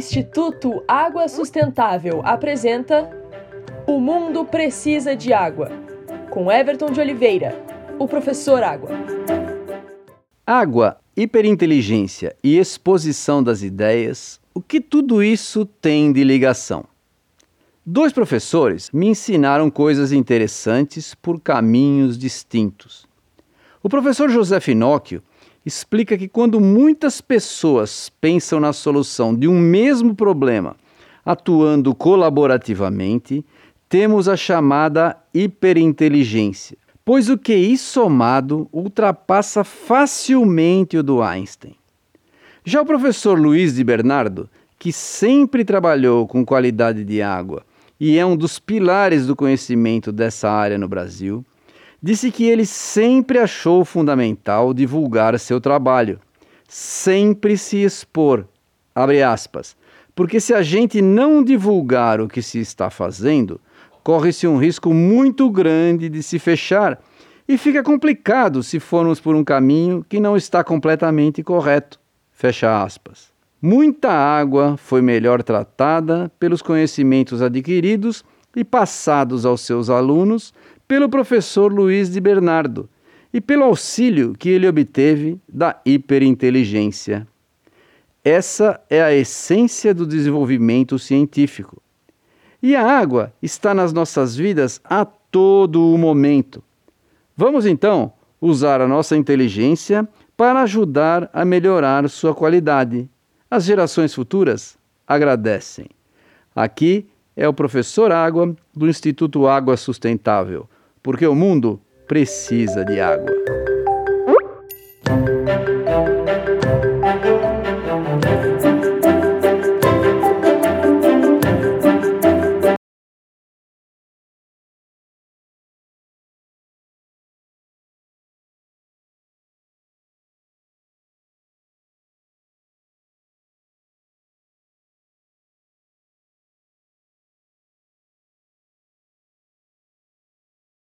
Instituto Água Sustentável apresenta O Mundo Precisa de Água, com Everton de Oliveira, o professor Água. Água, hiperinteligência e exposição das ideias, o que tudo isso tem de ligação? Dois professores me ensinaram coisas interessantes por caminhos distintos. O professor José Finóquio explica que quando muitas pessoas pensam na solução de um mesmo problema, atuando colaborativamente, temos a chamada hiperinteligência, pois o QI somado ultrapassa facilmente o do Einstein. Já o professor Luiz de Bernardo, que sempre trabalhou com qualidade de água e é um dos pilares do conhecimento dessa área no Brasil, disse que ele sempre achou fundamental divulgar seu trabalho, sempre se expor, abre aspas, porque se a gente não divulgar o que se está fazendo, corre-se um risco muito grande de se fechar e fica complicado se formos por um caminho que não está completamente correto. Fecha aspas. Muita água foi melhor tratada pelos conhecimentos adquiridos e passados aos seus alunos pelo professor Luiz de Bernardo e pelo auxílio que ele obteve da hiperinteligência. Essa é a essência do desenvolvimento científico. E a água está nas nossas vidas a todo o momento. Vamos então usar a nossa inteligência para ajudar a melhorar sua qualidade. As gerações futuras agradecem. Aqui é o professor Água do Instituto Água Sustentável porque o mundo precisa de água.